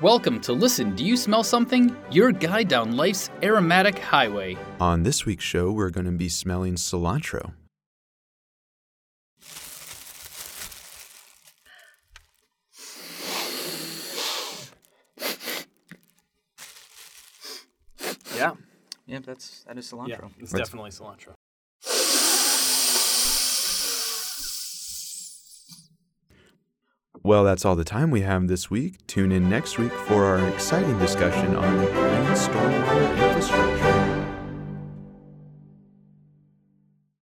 Welcome to Listen, Do You Smell Something? Your guide down life's aromatic highway. On this week's show, we're going to be smelling cilantro. Yeah. Yeah, that's that is cilantro. Yeah, it's That's- definitely cilantro. Well, that's all the time we have this week. Tune in next week for our exciting discussion on infrastructure.